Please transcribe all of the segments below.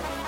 Thank you.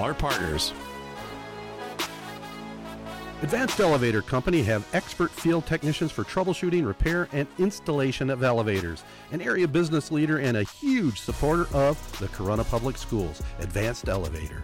our partners. Advanced Elevator Company have expert field technicians for troubleshooting, repair, and installation of elevators. An area business leader and a huge supporter of the Corunna Public Schools. Advanced Elevator.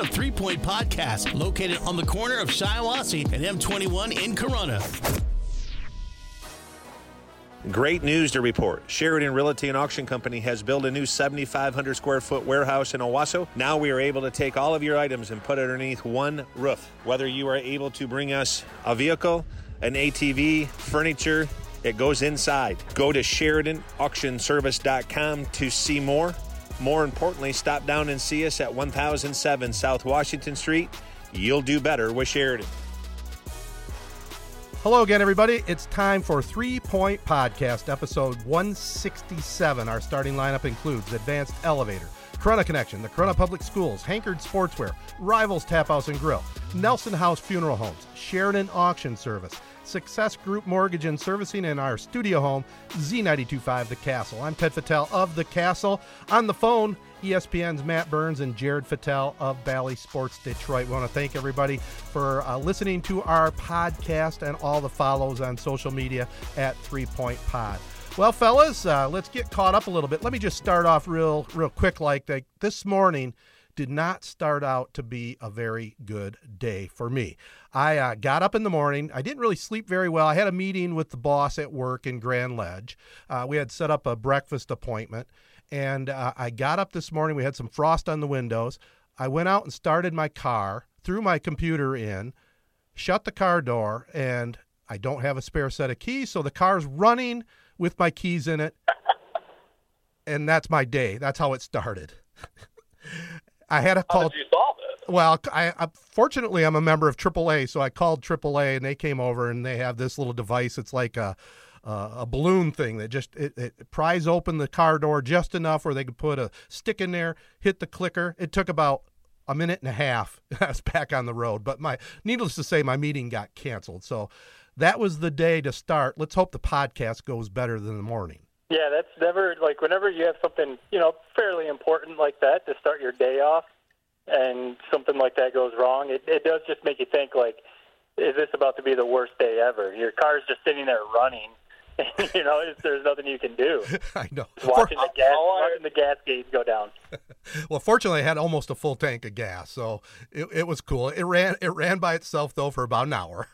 of Three Point Podcast, located on the corner of Shiawassee and M21 in Corunna. Great news to report. Sheridan Realty and Auction Company has built a new 7,500 square foot warehouse in Owosso. Now we are able to take all of your items and put it underneath one roof. Whether you are able to bring us a vehicle, an ATV, furniture, it goes inside. Go to SheridanAuctionService.com to see more. More importantly, stop down and see us at 1007 South Washington Street. You'll do better with Sheridan. Hello again, everybody. It's time for Three Point Podcast, episode 167. Our starting lineup includes Advanced Elevator, Corunna Connection, the Corunna Public Schools, Hankard Sportswear, Rivals Tap House and Grill, Nelson House Funeral Homes, Sheridan Auction Service, Success Group Mortgage and Servicing, in our studio home, Z925 The Castle. I'm Ted Fattel of The Castle. On the phone, ESPN's Matt Burns and Jared Fattel of Bally Sports Detroit. We want to thank everybody for uh, listening to our podcast and all the follows on social media at Three Point Pod. Well, fellas, uh, let's get caught up a little bit. Let me just start off real, real quick. Like the, this morning, did not start out to be a very good day for me. I uh, got up in the morning. I didn't really sleep very well. I had a meeting with the boss at work in Grand Ledge. Uh, we had set up a breakfast appointment, and uh, I got up this morning. We had some frost on the windows. I went out and started my car, threw my computer in, shut the car door, and I don't have a spare set of keys, so the car's running with my keys in it. And that's my day. That's how it started. I had a call. How did you solve it? Well, I, I fortunately I'm a member of AAA, so I called AAA and they came over and they have this little device. It's like a uh, a balloon thing that just it, it pries open the car door just enough where they could put a stick in there, hit the clicker. It took about a minute and a half. I was back on the road, but my needless to say, my meeting got canceled. So that was the day to start. Let's hope the podcast goes better than the morning. Yeah, that's never like whenever you have something you know fairly important like that to start your day off, and something like that goes wrong. It, it does just make you think like, is this about to be the worst day ever? Your car's just sitting there running. you know, there's nothing you can do. I know. Watching For- the gas, watching the gas gauge go down. well, fortunately, I had almost a full tank of gas, so it, it was cool. It ran it ran by itself though for about an hour.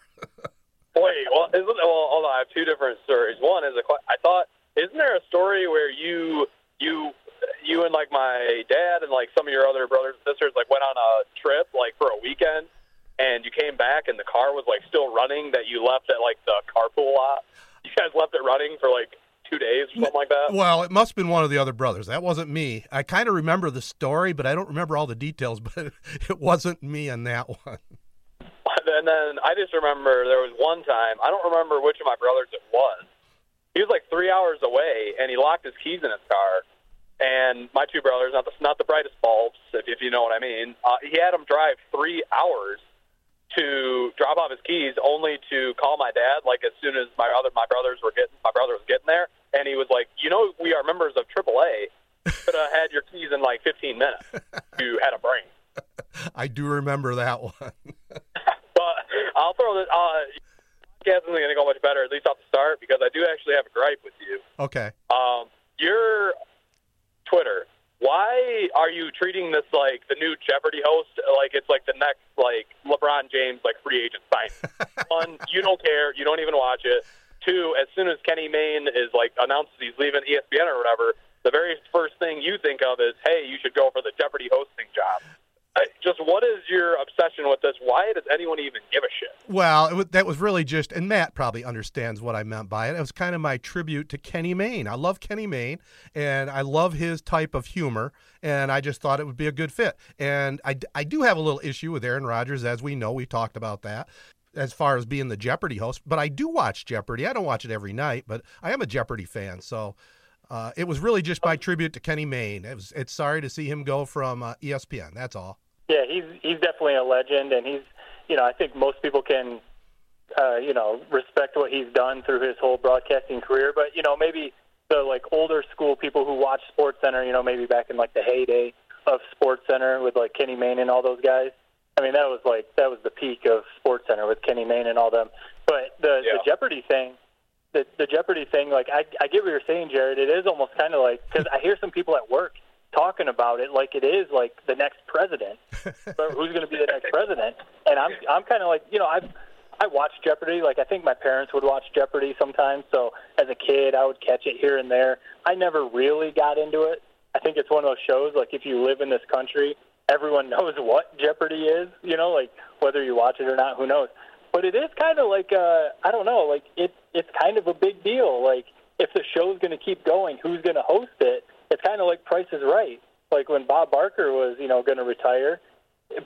Wait, well, isn't, well, hold on. I have two different stories. One is a que- I thought, isn't there a story where you you you and like my dad and like some of your other brothers and sisters like went on a trip like for a weekend, and you came back and the car was like still running that you left at like the carpool lot. You guys left it running for like two days or something like that. Well, it must have been one of the other brothers. That wasn't me. I kind of remember the story, but I don't remember all the details. But it wasn't me on that one. And then I just remember there was one time, I don't remember which of my brothers it was. He was like three hours away, and he locked his keys in his car. And my two brothers, not the not the brightest bulbs, if, if you know what I mean, uh, he had them drive three hours to drop off his keys, only to call my dad. Like as soon as my other my brothers were getting my brother was getting there, and he was like, "You know, we are members of AAA. Could have had your keys in like 15 minutes. You had a brain." I do remember that one. But I'll throw this. Uh, podcast isn't going to go much better, at least off the start, because I do actually have a gripe with you. Okay. Um, your Twitter. Why are you treating this like the new Jeopardy host? Like it's like the next like LeBron James like free agent sign. One, you don't care. You don't even watch it. Two, as soon as Kenny Mayne is like announces he's leaving ESPN or whatever, the very first thing you think of is, hey, you should go for the Jeopardy hosting job. Just what is your obsession with this? Why does anyone even give a shit? Well, was, that was really just, and Matt probably understands what I meant by it. It was kind of my tribute to Kenny Mayne. I love Kenny Mayne, and I love his type of humor, and I just thought it would be a good fit. And I, I do have a little issue with Aaron Rodgers, as we know. We talked about that as far as being the Jeopardy host, but I do watch Jeopardy. I don't watch it every night, but I am a Jeopardy fan, so. Uh, it was really just my tribute to Kenny Mayne. It was, it's sorry to see him go from uh, ESPN. That's all. Yeah, he's he's definitely a legend, and he's you know I think most people can uh, you know respect what he's done through his whole broadcasting career, but you know maybe the like older school people who watch Sports Center, you know maybe back in like the heyday of Sports Center with like Kenny Mayne and all those guys. I mean that was like that was the peak of Sports Center with Kenny Mayne and all them. But the Yeah. the Jeopardy thing. The, the Jeopardy thing, like I, I get what you're saying, Jared. It is almost kind of like because I hear some people at work talking about it like it is like the next president, but who's going to be the next president? And I'm I'm kind of like you know I I watch Jeopardy. Like I think my parents would watch Jeopardy sometimes. So as a kid, I would catch it here and there. I never really got into it. I think it's one of those shows like if you live in this country, everyone knows what Jeopardy is. You know, like whether you watch it or not, who knows? But it is kind of like uh, I don't know, like it it's kind of a big deal. Like if the show's going to keep going, who's going to host it? It's kind of like Price is Right. Like when Bob Barker was, you know, going to retire,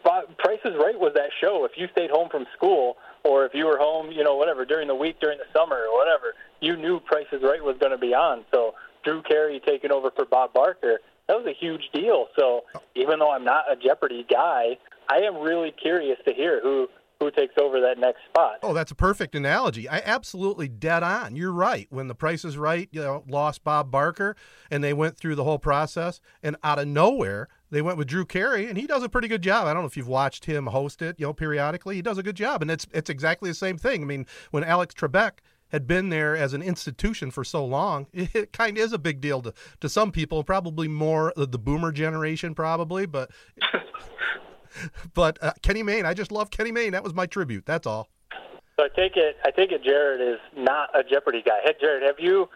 Price is Right was that show. If you stayed home from school, or if you were home, you know, whatever during the week, during the summer, or whatever, you knew Price is Right was going to be on. So Drew Carey taking over for Bob Barker, that was a huge deal. So even though I'm not a Jeopardy guy, I am really curious to hear who who takes over that next spot. Oh, that's a perfect analogy. I absolutely dead on. You're right. When the Price is Right, you know, lost Bob Barker, and they went through the whole process, and out of nowhere, they went with Drew Carey, and he does a pretty good job. I don't know if you've watched him host it, you know, periodically. He does a good job, and it's it's exactly the same thing. I mean, when Alex Trebek had been there as an institution for so long, it, it kind of is a big deal to, to some people, probably more the boomer generation, probably, but. But uh, Kenny Mayne, I just love Kenny Mayne. That was my tribute. That's all. So I take it, I take it, Jared is not a Jeopardy guy. Hey, Jared, have you?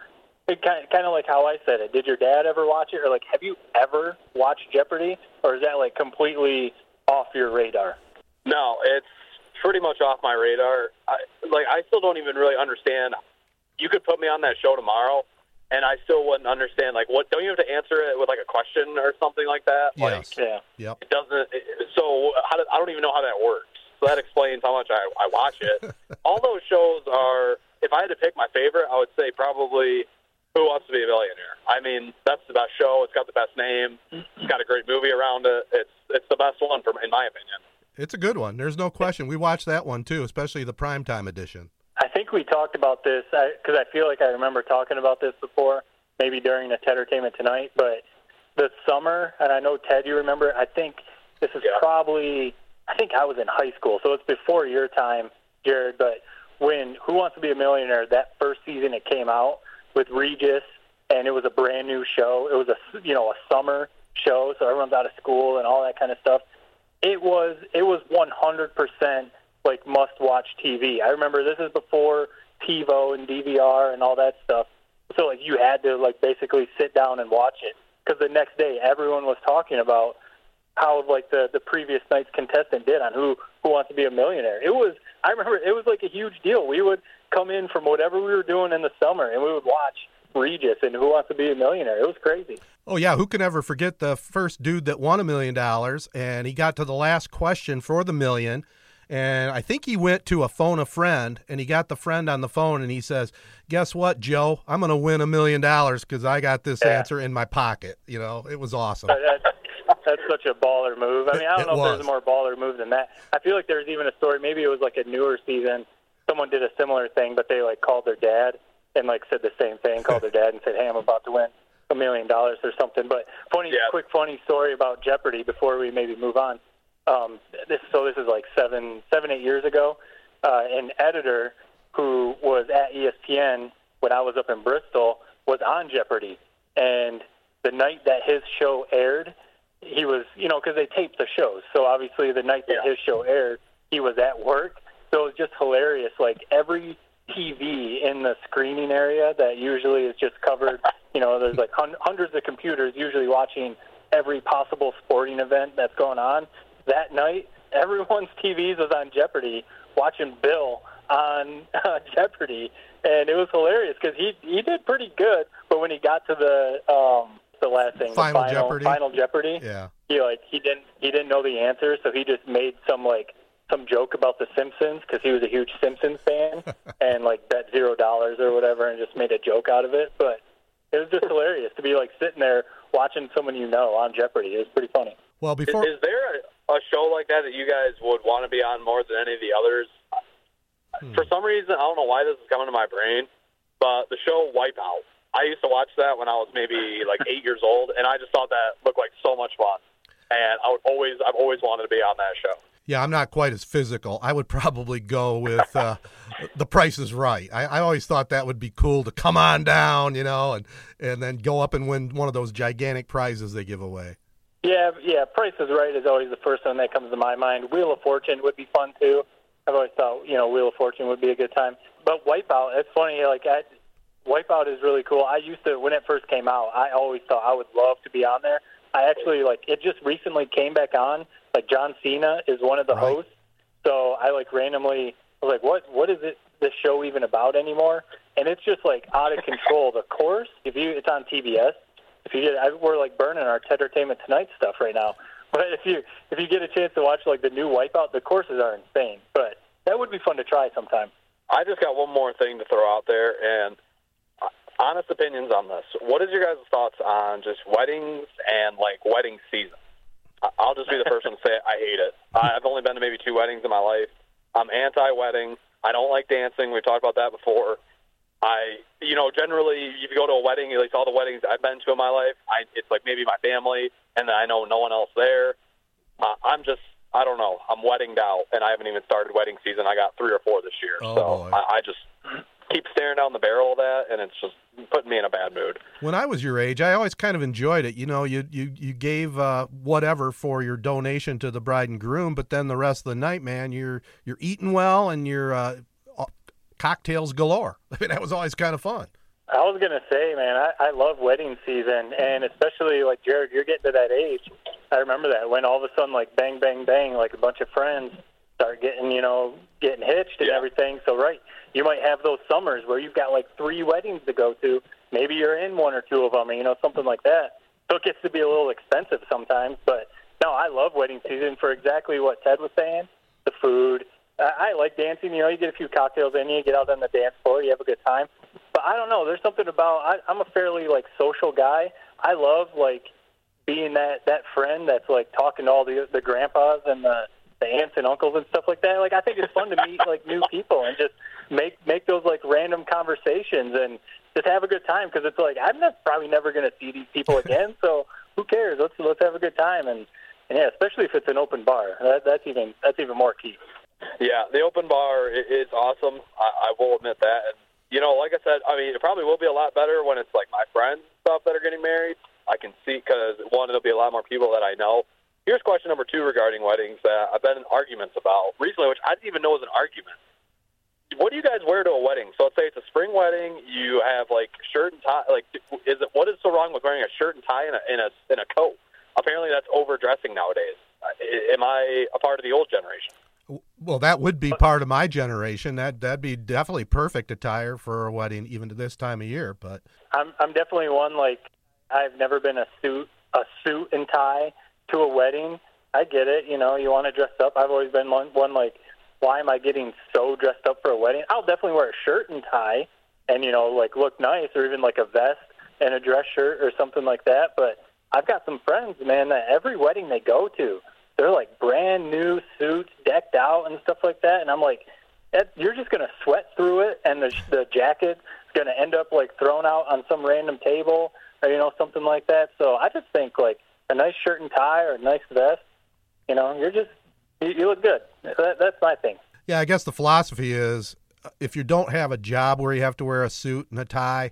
It kind kind of like how I said it. Did your dad ever watch it, or like have you ever watched Jeopardy, or is that like completely off your radar? No, it's pretty much off my radar. I, like I still don't even really understand. You could put me on that show tomorrow, and I still wouldn't understand. Like, what? Don't you have to answer it with like a question or something like that? Like, Yes. Yeah. Yep. it doesn't. It, so how do, I don't even know how that works. So that explains how much I, I watch it. All those shows are. If I had to pick my favorite, I would say probably Who Wants to Be a Millionaire. I mean, that's the best show. It's got the best name. It's got a great movie around it. It's it's the best one, from in my opinion. It's a good one. There's no question. We watched that one too, especially the primetime edition. I think we talked about this because I, feel like I remember talking about this before, maybe during the Entertainment Tonight. But the summer, and I know Ted, you remember. I think this is Yeah. probably. I think I was in high school, so it's before your time, Jared. But when Who Wants to Be a Millionaire, that first season it came out with Regis, and it was a brand new show. It was a you know a summer show, so everyone's out of school and all that kind of stuff. It was it was 100% like must watch TV. I remember this is before TiVo and DVR and all that stuff. So like you had to like basically sit down and watch it because the next day everyone was talking about how like the the previous night's contestant did on who who wants to be a millionaire. It was I remember it was like a huge deal. We would come in from whatever we were doing in the summer and we would watch Regis and Who Wants to Be a Millionaire. It was crazy. Oh yeah, who can ever forget the first dude that won a million dollars and he got to the last question for the million and I think he went to a phone a friend and he got the friend on the phone and he says, "Guess what, Joe? I'm going to win a million dollars cuz I got this Yeah. answer in my pocket." You know, it was awesome. That's, that's such a baller move. I mean, I don't It know if was. there's a more baller move than that. I feel like there's even a story. Maybe it was like a newer season. Someone did a similar thing, but they like called their dad and like said the same thing. Called their dad and said, "Hey, I'm about to win a million dollars or something." But funny, Yeah. quick, funny story about Jeopardy before we maybe move on. Um, this so this is like seven, seven, eight years ago. Uh, an editor who was at ESPN when I was up in Bristol, was on Jeopardy. And the night that his show aired, he was, you know, because they taped the shows. So obviously, the night that Yeah. his show aired, he was at work. So it was just hilarious. Like every TV in the screening area that usually is just covered, you know, there's like hun- hundreds of computers usually watching every possible sporting event that's going on. That night, everyone's TVs was on Jeopardy, watching Bill on uh, Jeopardy, and it was hilarious because he he did pretty good. But when he got to the um, the last thing, Final the final Jeopardy? final Jeopardy, Yeah. he like he didn't he didn't know the answer, so he just made some like some joke about the Simpsons because he was a huge Simpsons fan and like bet zero dollars or whatever and just made a joke out of it. But it was just hilarious to be like sitting there watching someone you know on Jeopardy. It was pretty funny. Well, Is, before is there a, a show like that that you guys would want to be on more than any of the others? For some reason, I don't know why this is coming to my brain, but the show Wipeout. I used to watch that when I was maybe like eight years old, and I just thought that looked like so much fun. And I would always, I've always wanted to be on that show. Yeah, I'm not quite as physical. I would probably go with uh, The Price is Right. I, I always thought that would be cool to come on down, you know, and and then go up and win one of those gigantic prizes they give away. Yeah, yeah. Price is Right is always the first one that comes to my mind. Wheel of Fortune would be fun too. I've always thought you know Wheel of Fortune would be a good time. But Wipeout, it's funny. Like I, Wipeout is really cool. I used to when it first came out. I always thought I would love to be on there. I actually like it. Just recently came back on. Like John Cena is one of the Right. hosts. So I like randomly was like, what what is it this show even about anymore? And it's just like out of control. The course, if you it's on TBS. If you get, I, we're like burning our Entertainment Tonight stuff right now. But if you if you get a chance to watch like the new Wipeout, the courses are insane. But that would be fun to try sometime. I just got one more thing to throw out there, and uh, honest opinions on this. What is your guys' thoughts on just weddings and like wedding season? I'll just be the first one to say it. I hate it. I've only been to maybe two weddings in my life. I'm anti-wedding. I don't like dancing. We've talked about that before. I, you know, generally, if you go to a wedding, at least all the weddings I've been to in my life, I, it's like maybe my family, and then I know no one else there. Uh, I'm just, I don't know. I'm weddinged out, and I haven't even started wedding season. I got three or four this year, Oh, so boy. I, I just keep staring down the barrel of that, and it's just putting me in a bad mood. When I was your age, I always kind of enjoyed it. You know, you you you gave uh, whatever for your donation to the bride and groom, but then the rest of the night, man, you're you're eating well and you're uh, cocktails galore. I mean, that was always kind of fun. I was gonna say, man, I, I love wedding season, and especially like Jared, you're getting to that age. I remember that when all of a sudden, like bang, bang, bang, like a bunch of friends start getting, you know, getting hitched and Yeah. everything. So right, you might have those summers where you've got like three weddings to go to. Maybe you're in one or two of them, or you know, something like that. So it gets to be a little expensive sometimes, but no, I love wedding season for exactly what Ted was saying. The food. I, I like dancing. You know, you get a few cocktails in you, get out on the dance floor, you have a good time. But I don't know. There's something about I, I'm a fairly like social guy. I love like being that that friend that's like talking to all the the grandpas and the the aunts and uncles and stuff like that. Like I think it's fun to meet like new people and just make make those like random conversations and just have a good time because it's like I'm not probably never going to see these people again. so who cares? Let's let's have a good time and, and yeah, especially if it's an open bar. That, that's even that's even more key. Yeah, the open bar is awesome. I, I will admit that. And, you know, like I said, I mean, it probably will be a lot better when it's like my friends and stuff that are getting married. I can see because one, it'll be a lot more people that I know. Here's question number two regarding weddings that I've been in arguments about recently, which I didn't even know was an argument. What do you guys wear to a wedding? So let's say it's a spring wedding. You have like shirt and tie. Like, is it what is so wrong with wearing a shirt and tie and a in a in a coat? Apparently, that's overdressing nowadays. Am I a part of the old generation? Well, that would be part of my generation. That that'd be definitely perfect attire for a wedding, even to this time of year. But I'm I'm definitely one like I've never been a suit a suit and tie to a wedding. I get it, you know, you want to dress up. I've always been one, one like, why am I getting so dressed up for a wedding? I'll definitely wear a shirt and tie, and you know, like look nice, or even like a vest and a dress shirt or something like that. But I've got some friends, man, that every wedding they go to, they're like brand new suits, decked out and stuff like that, and I'm like, you're just gonna sweat through it, and the the jacket's gonna end up like thrown out on some random table or you know something like that. So I just think like a nice shirt and tie or a nice vest, you know, you're just you, you look good. That, that's my thing. yeah, I guess the philosophy is if you don't have a job where you have to wear a suit and a tie,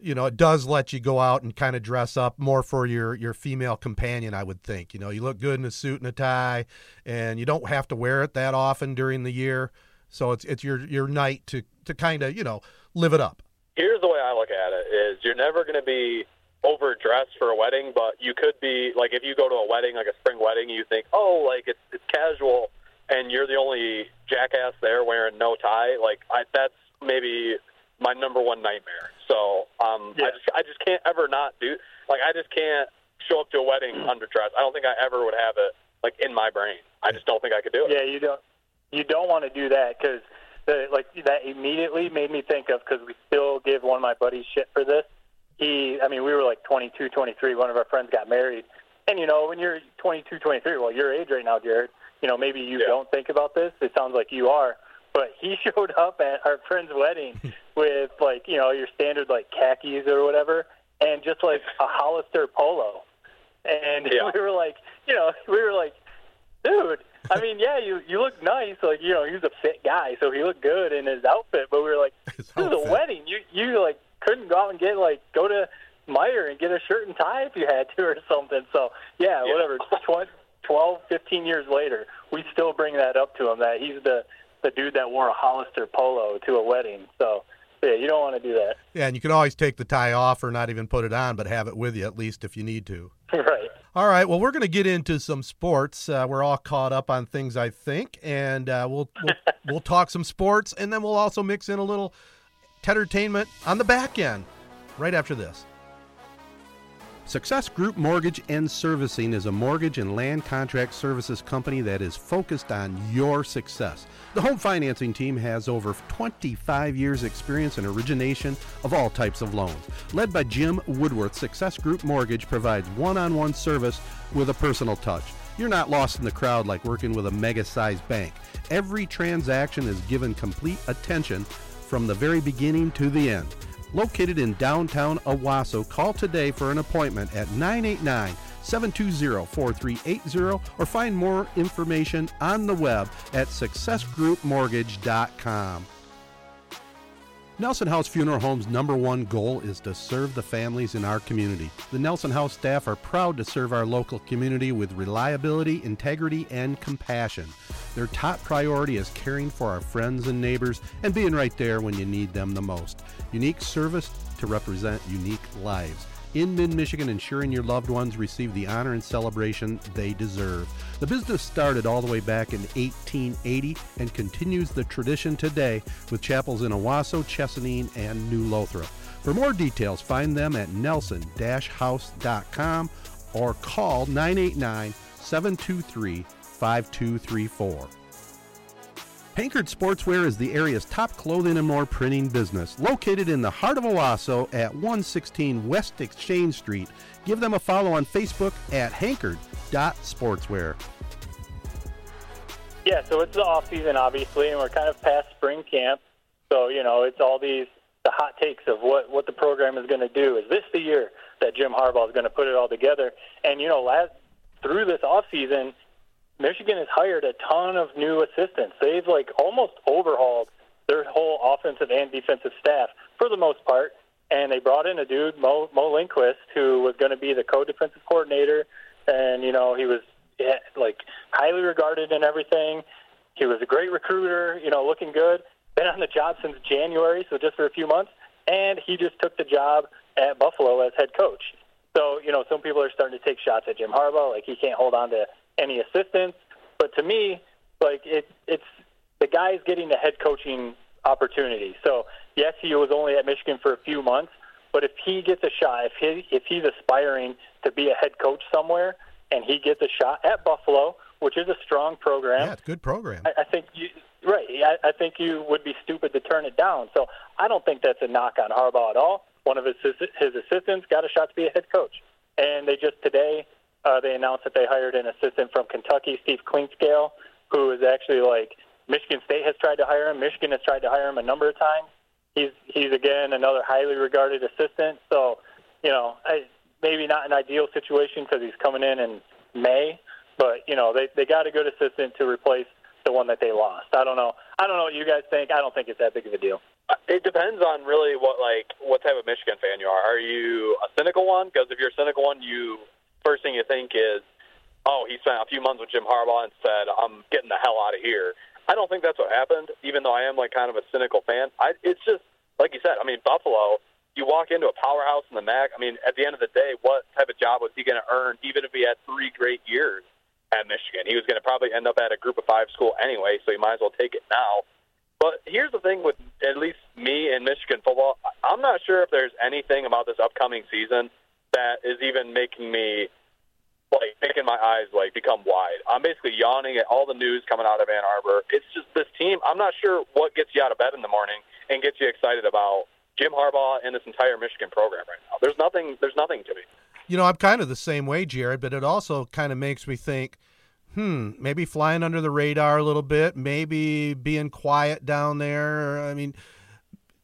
you know, it does let you go out and kind of dress up more for your your female companion. I would think. You know, you look good in a suit and a tie, and you don't have to wear it that often during the year. So it's it's your your night to to kind of you know live it up. Here's the way I look at it: is you're never going to be overdressed for a wedding, but you could be like if you go to a wedding, like a spring wedding, you think, oh, like it's it's casual, and you're the only jackass there wearing no tie. Like I, that's maybe my number one nightmare. So um, yeah. I just I just can't ever not do like I just can't show up to a wedding underdressed. I don't think I ever would have it like in my brain. I just don't think I could do it. Yeah, you don't you don't want to do that because like that immediately made me think of because we still give one of my buddies shit for this. He, I mean, we were like 22, 23. One of our friends got married, and you know, when you're 22, 23, well, your age right now, Jared. You know, maybe you yeah. don't think about this. It sounds like you are but he showed up at our friend's wedding with like you know your standard like khakis or whatever, and just like a Hollister polo, and yeah. we were like, you know, we were like, dude. I mean, yeah, you you look nice. Like you know, he was a fit guy, so he looked good in his outfit. But we were like, this is a wedding. You you like couldn't go out and get like go to Meijer and get a shirt and tie if you had to or something. So yeah, yeah. whatever. 20, 12, 15 years later, we still bring that up to him that he's the the dude that wore a Hollister polo to a wedding. So yeah, you don't want to do that. Yeah, and you can always take the tie off or not even put it on, but have it with you at least if you need to. Right. All right. Well, we're going to get into some sports. Uh, we're all caught up on things, I think, and uh, we'll we'll, we'll talk some sports, and then we'll also mix in a little entertainment on the back end right after this. Success Group Mortgage and Servicing is a mortgage and land contract services company that is focused on your success. The home financing team has over 25 years experience in origination of all types of loans. Led by Jim Woodworth, Success Group Mortgage provides one-on-one service with a personal touch. You're not lost in the crowd like working with a mega-sized bank. Every transaction is given complete attention from the very beginning to the end. Located in downtown Owosso, call today for an appointment at 989 720 4380 or find more information on the web at successgroupmortgage.com. Nelson House Funeral Home's number one goal is to serve the families in our community. The Nelson House staff are proud to serve our local community with reliability, integrity, and compassion. Their top priority is caring for our friends and neighbors and being right there when you need them the most. Unique service to represent unique lives in mid Michigan, ensuring your loved ones receive the honor and celebration they deserve. The business started all the way back in 1880 and continues the tradition today with chapels in Owosso, Chesaning, and New Lothrop. For more details, find them at nelson house.com or call 989 723 5234. Hankard Sportswear is the area's top clothing and more printing business. Located in the heart of Owosso at 116 West Exchange Street. Give them a follow on Facebook at hankard.sportswear. Yeah, so it's the off season, obviously, and we're kind of past spring camp. So, you know, it's all these the hot takes of what, what the program is going to do. Is this the year that Jim Harbaugh is going to put it all together? And, you know, last through this off season, Michigan has hired a ton of new assistants. They've like almost overhauled their whole offensive and defensive staff for the most part. And they brought in a dude, Mo, Mo Linguist, who was going to be the co-defensive coordinator. And, you know, he was like highly regarded and everything. He was a great recruiter, you know, looking good. Been on the job since January, so just for a few months. And he just took the job at Buffalo as head coach. So, you know, some people are starting to take shots at Jim Harbaugh, like he can't hold on to any assistance. But to me, like it, it's the guy's getting the head coaching opportunity. So yes, he was only at Michigan for a few months, but if he gets a shot, if he if he's aspiring to be a head coach somewhere, and he gets a shot at Buffalo, which is a strong program, yeah, good program. I, I think you right. I, I think you would be stupid to turn it down. So I don't think that's a knock on Harbaugh at all. One of his his assistants got a shot to be a head coach, and they just today uh, they announced that they hired an assistant from Kentucky, Steve Clinkscale, who is actually like Michigan State has tried to hire him. Michigan has tried to hire him a number of times. He's he's again another highly regarded assistant. So, you know, I, maybe not an ideal situation because he's coming in in May, but you know they they got a good assistant to replace the one that they lost. I don't know. I don't know what you guys think. I don't think it's that big of a deal. It depends on really what like what type of Michigan fan you are. Are you a cynical one? Because if you're a cynical one, you first thing you think is, oh, he spent a few months with Jim Harbaugh and said, I'm getting the hell out of here. I don't think that's what happened. Even though I am like kind of a cynical fan, I, it's just like you said. I mean, Buffalo. You walk into a powerhouse in the MAC. I mean, at the end of the day, what type of job was he going to earn? Even if he had three great years at Michigan, he was going to probably end up at a Group of Five school anyway. So you might as well take it now. But here's the thing with at least me and Michigan football. I'm not sure if there's anything about this upcoming season that is even making me like making my eyes like become wide. I'm basically yawning at all the news coming out of Ann Arbor. It's just this team. I'm not sure what gets you out of bed in the morning and gets you excited about Jim Harbaugh and this entire Michigan program right now. There's nothing. There's nothing to me. You know, I'm kind of the same way, Jared, but it also kind of makes me think hmm, maybe flying under the radar a little bit, maybe being quiet down there. I mean,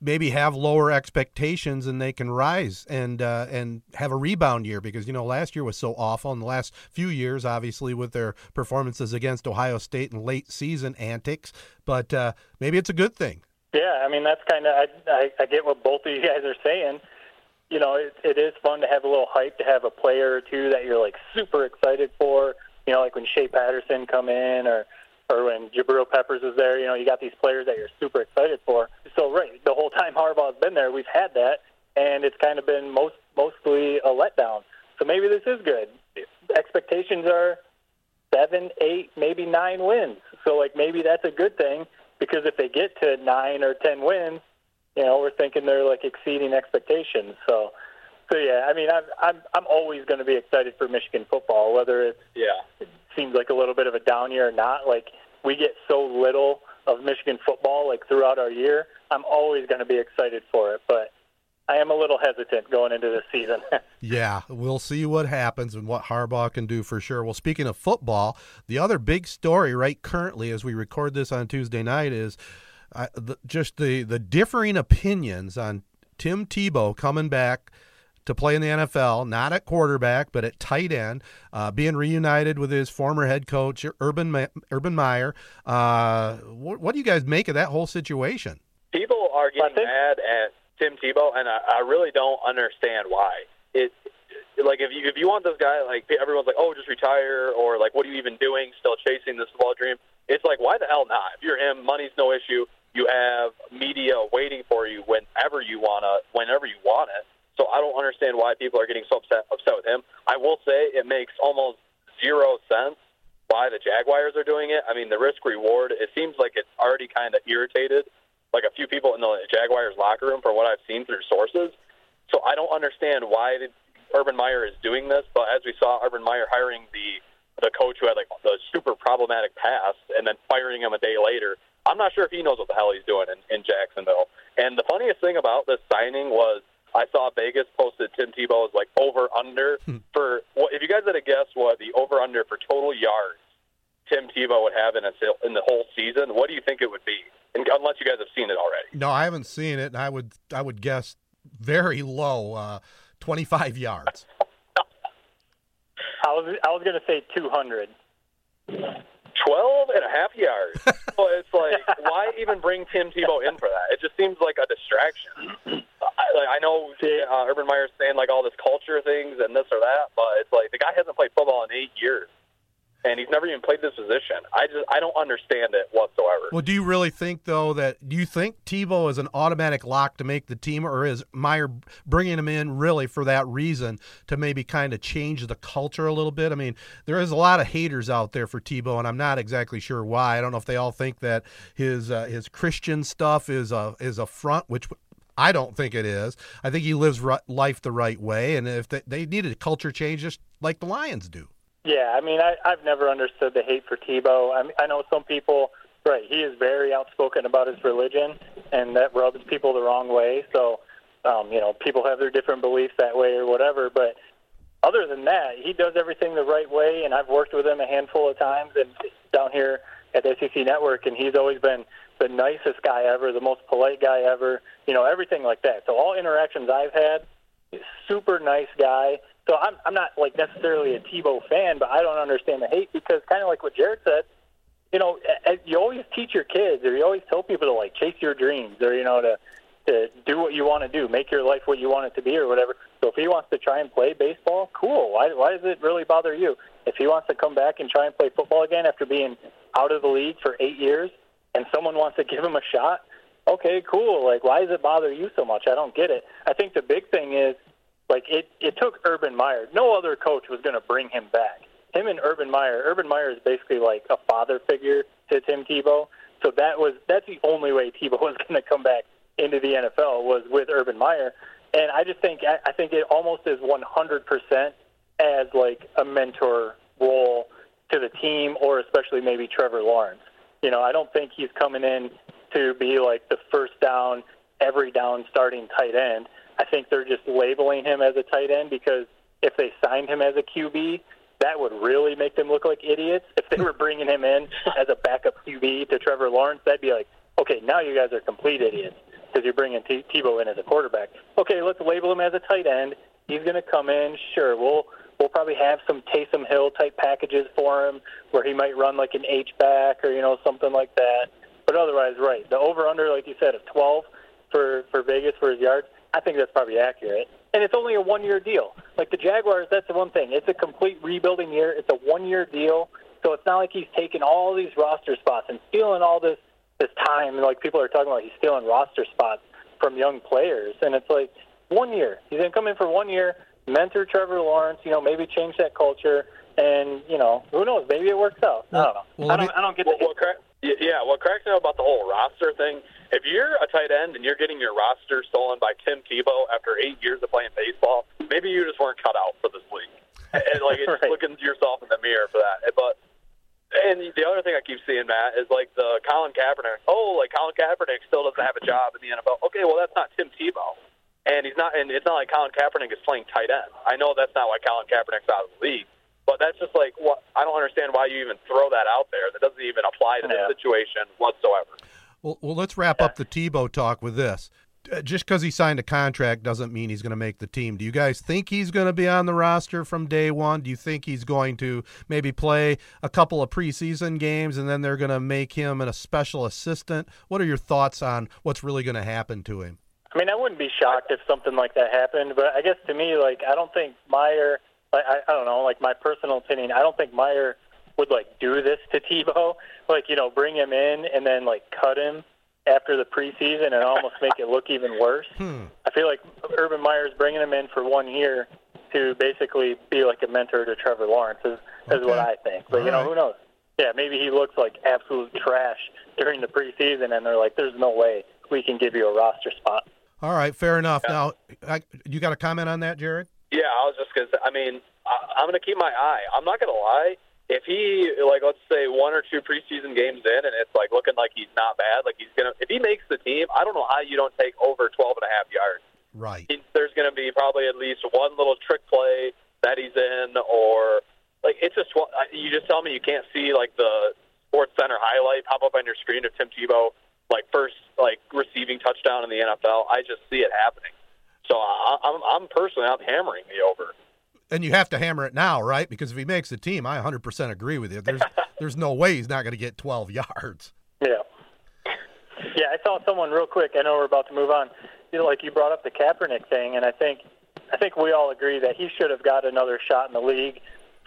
maybe have lower expectations and they can rise and uh, and have a rebound year because you know last year was so awful and the last few years obviously with their performances against Ohio State and late season antics but uh, maybe it's a good thing. Yeah I mean that's kind of I, I, I get what both of you guys are saying. You know it, it is fun to have a little hype to have a player or two that you're like super excited for you know, like when Shea Patterson come in or or when Jabril Peppers is there, you know, you got these players that you're super excited for. So right, the whole time Harbaugh's been there, we've had that, and it's kind of been most mostly a letdown. So maybe this is good. Expectations are seven, eight, maybe nine wins. So like maybe that's a good thing because if they get to nine or ten wins, you know, we're thinking they're like exceeding expectations. So so yeah, I mean, I'm I'm I'm always going to be excited for Michigan football, whether it's yeah, it seems like a little bit of a down year or not. Like we get so little of Michigan football like throughout our year. I'm always going to be excited for it, but I am a little hesitant going into this season. yeah, we'll see what happens and what Harbaugh can do for sure. Well, speaking of football, the other big story right currently as we record this on Tuesday night is uh, the, just the the differing opinions on Tim Tebow coming back to play in the NFL, not at quarterback, but at tight end, uh, being reunited with his former head coach, Urban Ma- Urban Meyer. Uh, what, what, do you guys make of that whole situation? People are getting think- mad at Tim Tebow, and I, I really don't understand why. It like if you if you want this guy, like everyone's like, oh, just retire, or like, what are you even doing? Still chasing this football dream? It's like, why the hell not? If you're him, money's no issue. You have media waiting for you whenever you wanna, whenever you want it. So I don't understand why people are getting so upset upset with him. I will say it makes almost zero sense why the Jaguars are doing it. I mean, the risk reward. It seems like it's already kind of irritated like a few people in the Jaguars locker room from what I've seen through sources. So I don't understand why Urban Meyer is doing this. But as we saw, Urban Meyer hiring the the coach who had like the super problematic past and then firing him a day later. I'm not sure if he knows what the hell he's doing in, in Jacksonville. And the funniest thing about this signing was I saw Vegas posted Tim Tebow as like over under hmm. for well, if you guys had to guess what the over under for total yards Tim Tebow would have in a in the whole season, what do you think it would be? And, unless you guys have seen it already. No, I haven't seen it. and I would I would guess very low, uh, twenty five yards. I was I was going to say two hundred. 12 and a half yards. so it's like, why even bring Tim Tebow in for that? It just seems like a distraction. I, like, I know uh, Urban Meyer's saying like all this culture things and this or that, but it's like the guy hasn't played football in eight years and he's never even played this position. I just I don't understand it whatsoever. Well, do you really think though that do you think Tebow is an automatic lock to make the team, or is Meyer bringing him in really for that reason to maybe kind of change the culture a little bit? I mean, there is a lot of haters out there for Tebow, and I'm not exactly sure why. I don't know if they all think that his uh, his Christian stuff is a is a front, which I don't think it is. I think he lives life the right way, and if they, they needed a culture change, just like the Lions do. Yeah, I mean, I, I've never understood the hate for Tebow. I, mean, I know some people, right? He is very outspoken about his religion, and that rubs people the wrong way. So, um, you know, people have their different beliefs that way or whatever. But other than that, he does everything the right way. And I've worked with him a handful of times, and down here at the SEC Network, and he's always been the nicest guy ever, the most polite guy ever. You know, everything like that. So all interactions I've had, super nice guy so I'm I'm not like necessarily a Tebow fan, but I don't understand the hate because kind of like what Jared said, you know, you always teach your kids, or you always tell people to like chase your dreams, or you know, to to do what you want to do, make your life what you want it to be, or whatever. So if he wants to try and play baseball, cool. Why why does it really bother you? If he wants to come back and try and play football again after being out of the league for eight years, and someone wants to give him a shot, okay, cool. Like, why does it bother you so much? I don't get it. I think the big thing is, like, it, it took Urban Meyer. No other coach was going to bring him back. Him and Urban Meyer. Urban Meyer is basically like a father figure to Tim Tebow. So that was that's the only way Tebow was going to come back into the NFL was with Urban Meyer. And I just think I think it almost is 100% as like a mentor role to the team, or especially maybe Trevor Lawrence. You know, I don't think he's coming in to be like the first down, every down starting tight end. I think they're just labeling him as a tight end because if they signed him as a QB, that would really make them look like idiots. If they were bringing him in as a backup QB to Trevor Lawrence, that'd be like, okay, now you guys are complete idiots because you're bringing T- Tebow in as a quarterback. Okay, let's label him as a tight end. He's going to come in. Sure, we'll we'll probably have some Taysom Hill type packages for him where he might run like an H back or you know something like that. But otherwise, right, the over under, like you said, of 12 for for Vegas for his yards. I think that's probably accurate. And it's only a one year deal. Like the Jaguars, that's the one thing. It's a complete rebuilding year. It's a one year deal. So it's not like he's taking all these roster spots and stealing all this this time. Like people are talking about, he's stealing roster spots from young players, and it's like one year. He's gonna come in for one year, mentor Trevor Lawrence. You know, maybe change that culture, and you know, who knows? Maybe it works out. Well, I don't know. Well, I don't. Me, I don't get well, what cra- yeah, what cracks me up about the whole roster thing. If you're a tight end and you're getting your roster stolen by Tim Tebow after eight years of playing baseball, maybe you just weren't cut out for this league. and like, it's right. looking yourself in the mirror for that. But and the other thing I keep seeing, Matt, is like the Colin Kaepernick. Oh, like Colin Kaepernick still doesn't have a job in the NFL. Okay, well that's not Tim Tebow, and he's not, and it's not like Colin Kaepernick is playing tight end. I know that's not why Colin Kaepernick's out of the league, but that's just like what I don't understand why you even throw that out there. That doesn't even apply to yeah. this situation whatsoever. Well, well, let's wrap yeah. up the Tebow talk with this. Uh, just because he signed a contract doesn't mean he's going to make the team. Do you guys think he's going to be on the roster from day one? Do you think he's going to maybe play a couple of preseason games and then they're going to make him a special assistant? What are your thoughts on what's really going to happen to him? I mean, I wouldn't be shocked if something like that happened, but I guess to me, like, I don't think Meyer, like, I, I don't know, like, my personal opinion, I don't think Meyer would, like, do this to Tebow. Like, you know, bring him in and then, like, cut him after the preseason and almost make it look even worse. Hmm. I feel like Urban Meyer's bringing him in for one year to basically be like a mentor to Trevor Lawrence is, okay. is what I think. But All you know, right. who knows? Yeah, maybe he looks like absolute trash during the preseason, and they're like, "There's no way we can give you a roster spot." All right, fair enough. Yeah. Now, I, you got a comment on that, Jared? Yeah, I was just gonna. Say, I mean, I, I'm gonna keep my eye. I'm not gonna lie if he like let's say one or two preseason games in and it's like looking like he's not bad, like he's gonna if he makes the team, I don't know how you don't take over twelve and a half yards. Right. He, there's gonna be probably at least one little trick play that he's in, or like it's just you just tell me you can't see like the Sports Center highlight pop up on your screen of Tim Tebow like first like receiving touchdown in the NFL. I just see it happening. So I, I'm I'm personally I'm hammering the over and you have to hammer it now, right? Because if he makes the team, I 100% agree with you. There's there's no way he's not going to get 12 yards. Yeah. Yeah, I saw someone real quick. I know we're about to move on. You know, like you brought up the Kaepernick thing, and I think I think we all agree that he should have got another shot in the league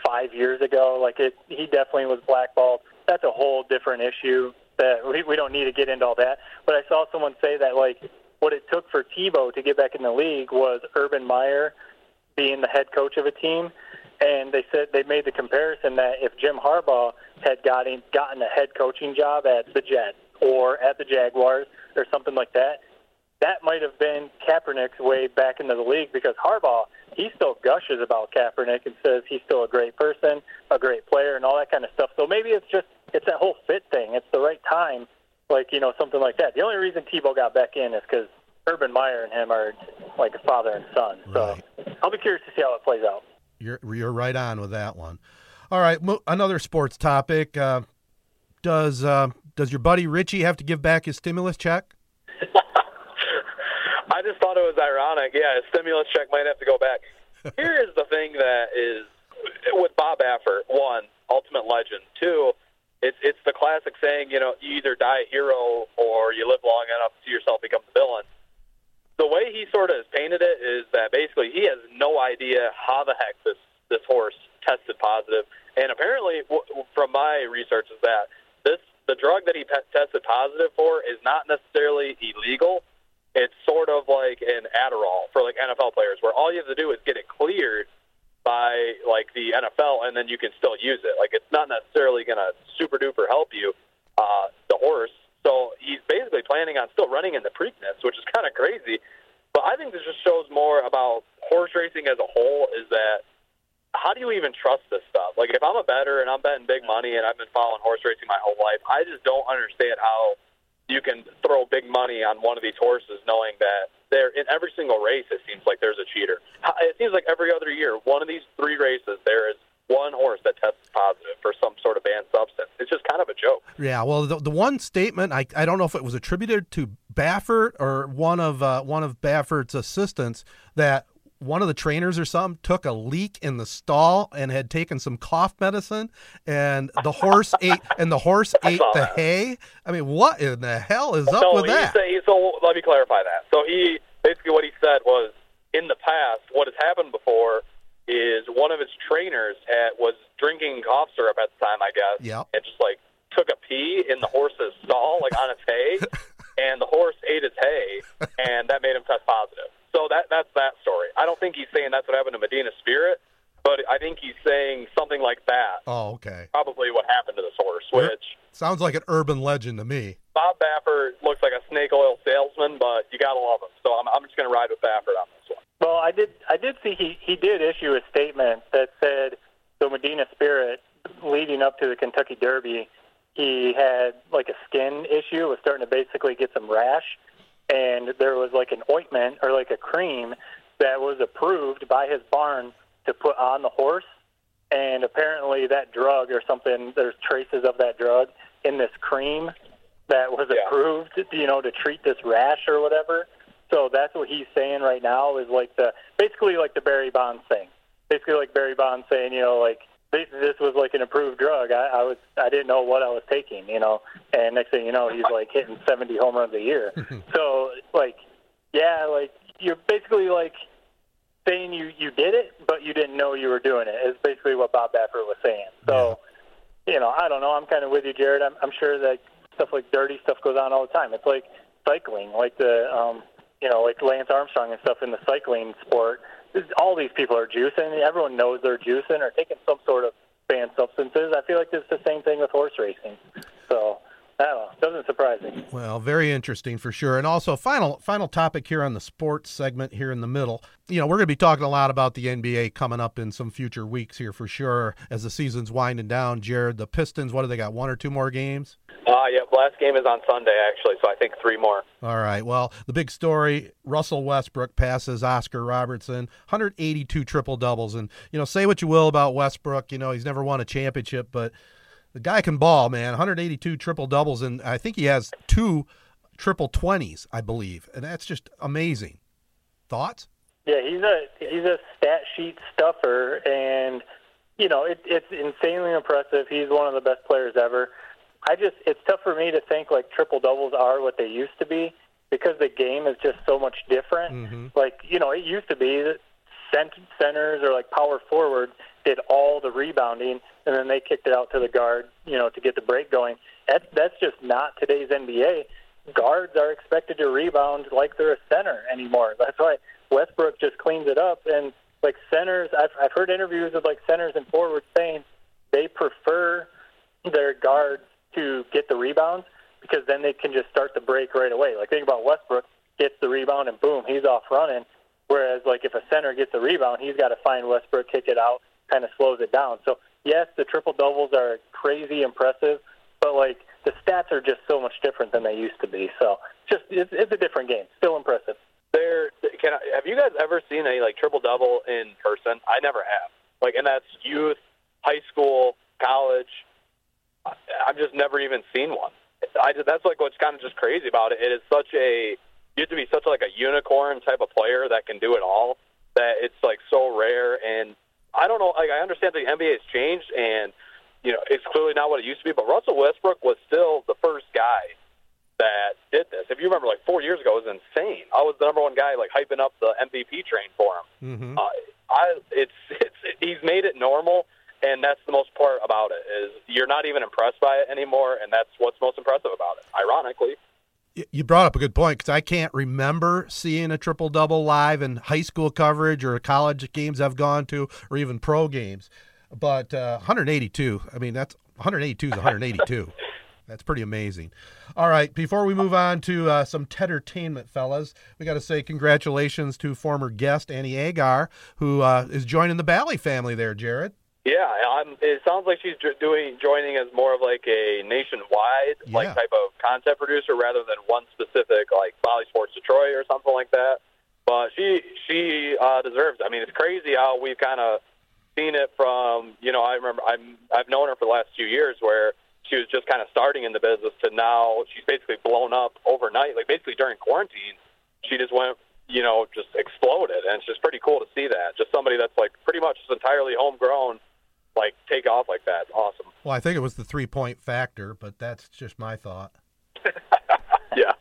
five years ago. Like it, he definitely was blackballed. That's a whole different issue that we, we don't need to get into all that. But I saw someone say that like what it took for Tebow to get back in the league was Urban Meyer being the head coach of a team. And they said they made the comparison that if Jim Harbaugh had gotten gotten a head coaching job at the Jets or at the Jaguars or something like that, that might have been Kaepernick's way back into the league because Harbaugh he still gushes about Kaepernick and says he's still a great person, a great player, and all that kind of stuff. So maybe it's just it's that whole fit thing. It's the right time, like you know something like that. The only reason Tebow got back in is because Urban Meyer and him are like a father and son. So right. I'll be curious to see how it plays out. You're you're right on with that one. All right, mo- another sports topic. Uh, does uh, does your buddy Richie have to give back his stimulus check? I just thought it was ironic. Yeah, his stimulus check might have to go back. Here is the thing that is with Bob Baffert. One, ultimate legend. Two, it's it's the classic saying, you know, you either die a hero or you live long enough to see yourself become the villain. The way he sort of has painted it is that basically he has no idea how the heck this this horse tested positive. and apparently, w- from my research, is that this the drug that he pe- tested positive for is not necessarily illegal. It's sort of like an Adderall for like NFL players, where all you have to do is get it cleared by like the NFL, and then you can still use it. Like it's not necessarily going to super duper help you, uh, the horse. So he's basically planning on still running in the Preakness, which is kind of crazy. But I think this just shows more about horse racing as a whole. Is that how do you even trust this stuff? Like if I'm a better and I'm betting big money and I've been following horse racing my whole life, I just don't understand how you can throw big money on one of these horses knowing that there in every single race it seems like there's a cheater. It seems like every other year, one of these three races there is one horse that tests positive for some sort of banned substance. It's just kind of a joke. Yeah, well, the, the one statement I, I don't know if it was attributed to Baffert or one of uh, one of Baffert's assistants that one of the trainers or something took a leak in the stall and had taken some cough medicine and the horse ate and the horse ate the that. hay i mean what in the hell is up so with he that Say, so let me clarify that. So he basically what he said was in the past, what has happened before is one of his trainers had, was drinking cough syrup at the time, I guess, Yep. and just like took a pee in the horse's stall, like on its hay, and the horse ate his hay, and that made him test positive. So that that's that story. I don't think he's saying that's what happened to Medina Spirit, but I think he's saying something like that. oh okay Probably what happened to this horse, which. sounds like an urban legend to me Bob Baffert looks like a snake oil salesman, but you gotta love him. So I'm, I'm just gonna ride with Baffert on this one. Well, I did. I did see he he did issue a statement that said so Medina Spirit leading up to the Kentucky Derby, he had like a skin issue, was starting to basically get some rash, and there was like an ointment or like a cream that was approved by his barn to put on the horse, and apparently that drug or something. There's traces of that drug in this cream that was Yeah. approved, you know, to treat this rash or whatever. So that's what he's saying right now is like the basically like the Barry Bonds thing. Basically like Barry Bonds saying, you know, like this, this was like an approved drug. I, I was I didn't know what I was taking, you know. And next thing you know, he's like hitting 70 home runs a year. so like, yeah, like you're basically like saying you you did it, but you didn't know you were doing it. Is basically what Bob Baffert was saying. So, you know, I don't know. I'm kind of with you, Jared. I'm, I'm sure that stuff like dirty stuff goes on all the time. It's like cycling, like the um, you know, like Lance Armstrong and stuff in the cycling sport. All these people are juicing. Everyone knows they're juicing or taking some sort of banned substances. I feel like it's the same thing with horse racing. So. I. Doesn't surprise me. Well, very interesting for sure. And also, final final topic here on the sports segment here in the middle. You know, we're going to be talking a lot about the NBA coming up in some future weeks here for sure as the season's winding down. Jared, the Pistons, what do they got? One or two more games? Uh, yeah, last game is on Sunday actually, so I think three more. All right. Well, the big story Russell Westbrook passes Oscar Robertson, 182 triple doubles. And, you know, say what you will about Westbrook. You know, he's never won a championship, but the guy can ball, man. 182 triple doubles. And I think he has two triple 20s, I believe. And that's just amazing. Thoughts? Yeah, he's a he's a stat sheet stuffer, and you know it, it's insanely impressive. He's one of the best players ever. I just it's tough for me to think like triple doubles are what they used to be because the game is just so much different. Mm-hmm. Like you know, it used to be centers or like power forwards did all the rebounding, and then they kicked it out to the guard, you know, to get the break going. That's that's just not today's NBA. Guards are expected to rebound like they're a center anymore. That's why Westbrook just cleans it up. And like centers, I've I've heard interviews with like centers and forwards saying they prefer their guards to get the rebounds because then they can just start the break right away. Like think about Westbrook gets the rebound and boom, he's off running. Whereas like if a center gets a rebound, he's got to find Westbrook, kick it out, kind of slows it down. So yes, the triple doubles are crazy impressive, but like the stats are just so much different than they used to be. So just it's, it's a different game. Still impressive. There, can I, have you guys ever seen a like triple double in person? I never have. Like, and that's youth, high school, college. I've just never even seen one. I that's like what's kind of just crazy about it. It is such a you have to be such like a unicorn type of player that can do it all. That it's like so rare, and I don't know. Like I understand the NBA has changed, and you know, it's clearly not what it used to be. But Russell Westbrook was still the first guy that did this. If you remember, like four years ago, it was insane. I was the number one guy, like hyping up the MVP train for him. Mm-hmm. Uh, I, it's, it's, he's made it normal, and that's the most part about it is you're not even impressed by it anymore, and that's what's most impressive about it. Ironically, you brought up a good point because I can't remember seeing a triple double live in high school coverage or college games I've gone to, or even pro games. But uh, 182, I mean, that's 182 is 182. That's pretty amazing. All right, before we move on to uh, some entertainment, fellas, we got to say congratulations to former guest Annie Agar, who uh, is joining the Bally family there, Jared. Yeah, I'm, it sounds like she's doing joining as more of like a nationwide Yeah. like type of content producer rather than one specific like Bally Sports Detroit or something like that. But she she uh, deserves. It. I mean, it's crazy how we've kind of seen it from you know I remember I'm I've known her for the last few years where she was just kind of starting in the business to now she's basically blown up overnight. Like basically during quarantine, she just went you know just exploded, and it's just pretty cool to see that. Just somebody that's like pretty much entirely homegrown like take off like that. Awesome. Well, I think it was the three point factor, but that's just my thought. Yeah.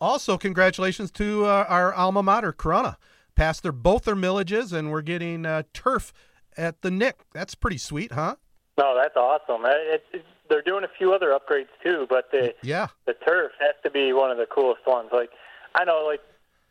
Also, congratulations to uh, our alma mater, Corunna. Passed their both their millages, and we're getting uh, turf at the Nick. That's pretty sweet, huh? No, that's awesome. It, it, they're doing a few other upgrades too, but the Yeah. the turf has to be one of the coolest ones. Like I know, like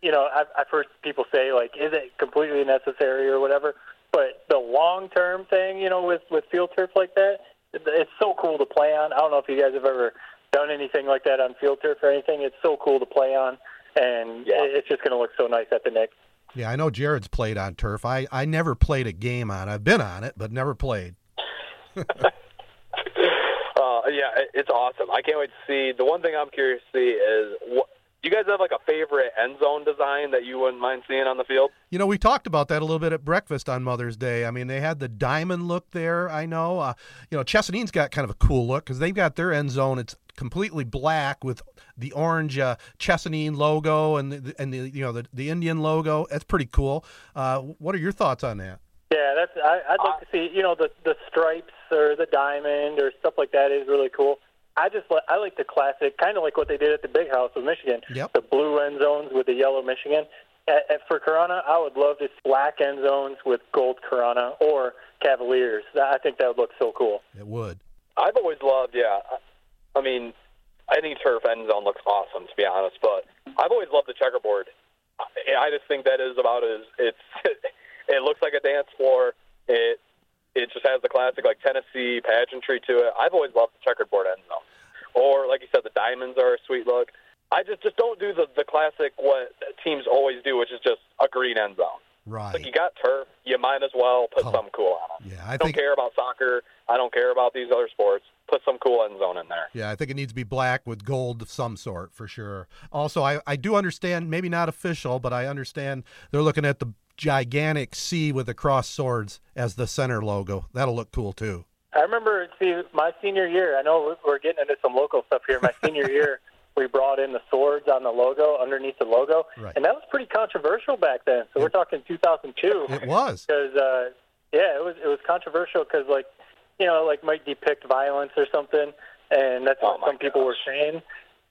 you know, I've, I've heard people say like, is it completely necessary or whatever? But the long term thing, you know, with with field turf like that, it's so cool to play on. I don't know if you guys have ever done anything like that on field turf or anything. It's so cool to play on, and Yeah. it's just going to look so nice at the Nick. Yeah, I know Jared's played on turf. I, I never played a game on. I've been on it, but never played. Uh, yeah, it's awesome. I can't wait to see. The one thing I'm curious to see is what. Do you guys have like a favorite end zone design that you wouldn't mind seeing on the field? You know, we talked about that a little bit at breakfast on Mother's Day. I mean, they had the diamond look there. I know. Uh, you know, Chesaning's got kind of a cool look because they've got their end zone. It's completely black with the orange uh, Chesaning logo and the, and the you know the, the Indian logo. That's pretty cool. Uh, what are your thoughts on that? Yeah, that's. I, I'd like to see. You know, the the stripes or the diamond or stuff like that is really cool. I just li- I like the classic, kind of like what they did at the Big House with Michigan. Yep. The blue end zones with the yellow Michigan. At, at, for Corunna, I would love to see black end zones with gold Corunna or Cavaliers. I think that would look so cool. It would. I've always loved. Yeah, I- I mean, any turf end zone looks awesome to be honest, but I've always loved the checkerboard. I, I just think that is about as it's. It looks like a dance floor. It it just has the classic like Tennessee pageantry to it. I've always loved the checkerboard end zone, or like you said, the diamonds are a sweet look. I just just don't do the the classic what teams always do, which is just a green end zone. Right. Like you got turf, you might as well put Oh. something cool on it. Yeah, I I don't think. care about soccer. I don't care about these other sports. Put some cool end zone in there. Yeah, I think it needs to be black with gold of some sort for sure. Also, I, I do understand, maybe not official, but I understand they're looking at the gigantic C with the cross swords as the center logo. That'll look cool too. I remember, see, my senior year. I know we're getting into some local stuff here. My senior year, we brought in the swords on the logo underneath the logo, Right. and that was pretty controversial back then. So we're talking 2002. It was. because uh, yeah, it was it was controversial because like you know like might depict violence or something, and that's Oh what my some people were saying.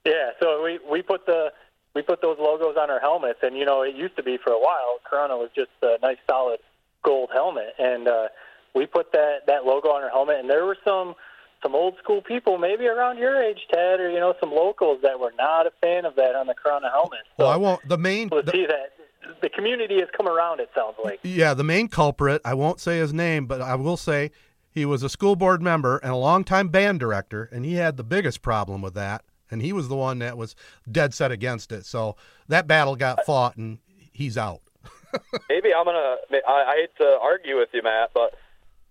Yeah, so we we put the we put those logos on our helmets, and you know it used to be for a while. Corunna was just a nice solid gold helmet, and uh, we put that that logo on our helmet, and there were some some old school people, maybe around your age, Ted, or you know some locals that were not a fan of that on the Corunna helmet. So Well, I won't. The main. we'll the- see that the community has come around. It sounds like. yeah, the main culprit. I won't say his name, but I will say he was a school board member and a longtime band director, and he had the biggest problem with that. And he was the one that was dead set against it. So that battle got fought, and he's out. Maybe I'm gonna. I, I hate to argue with you, Matt, but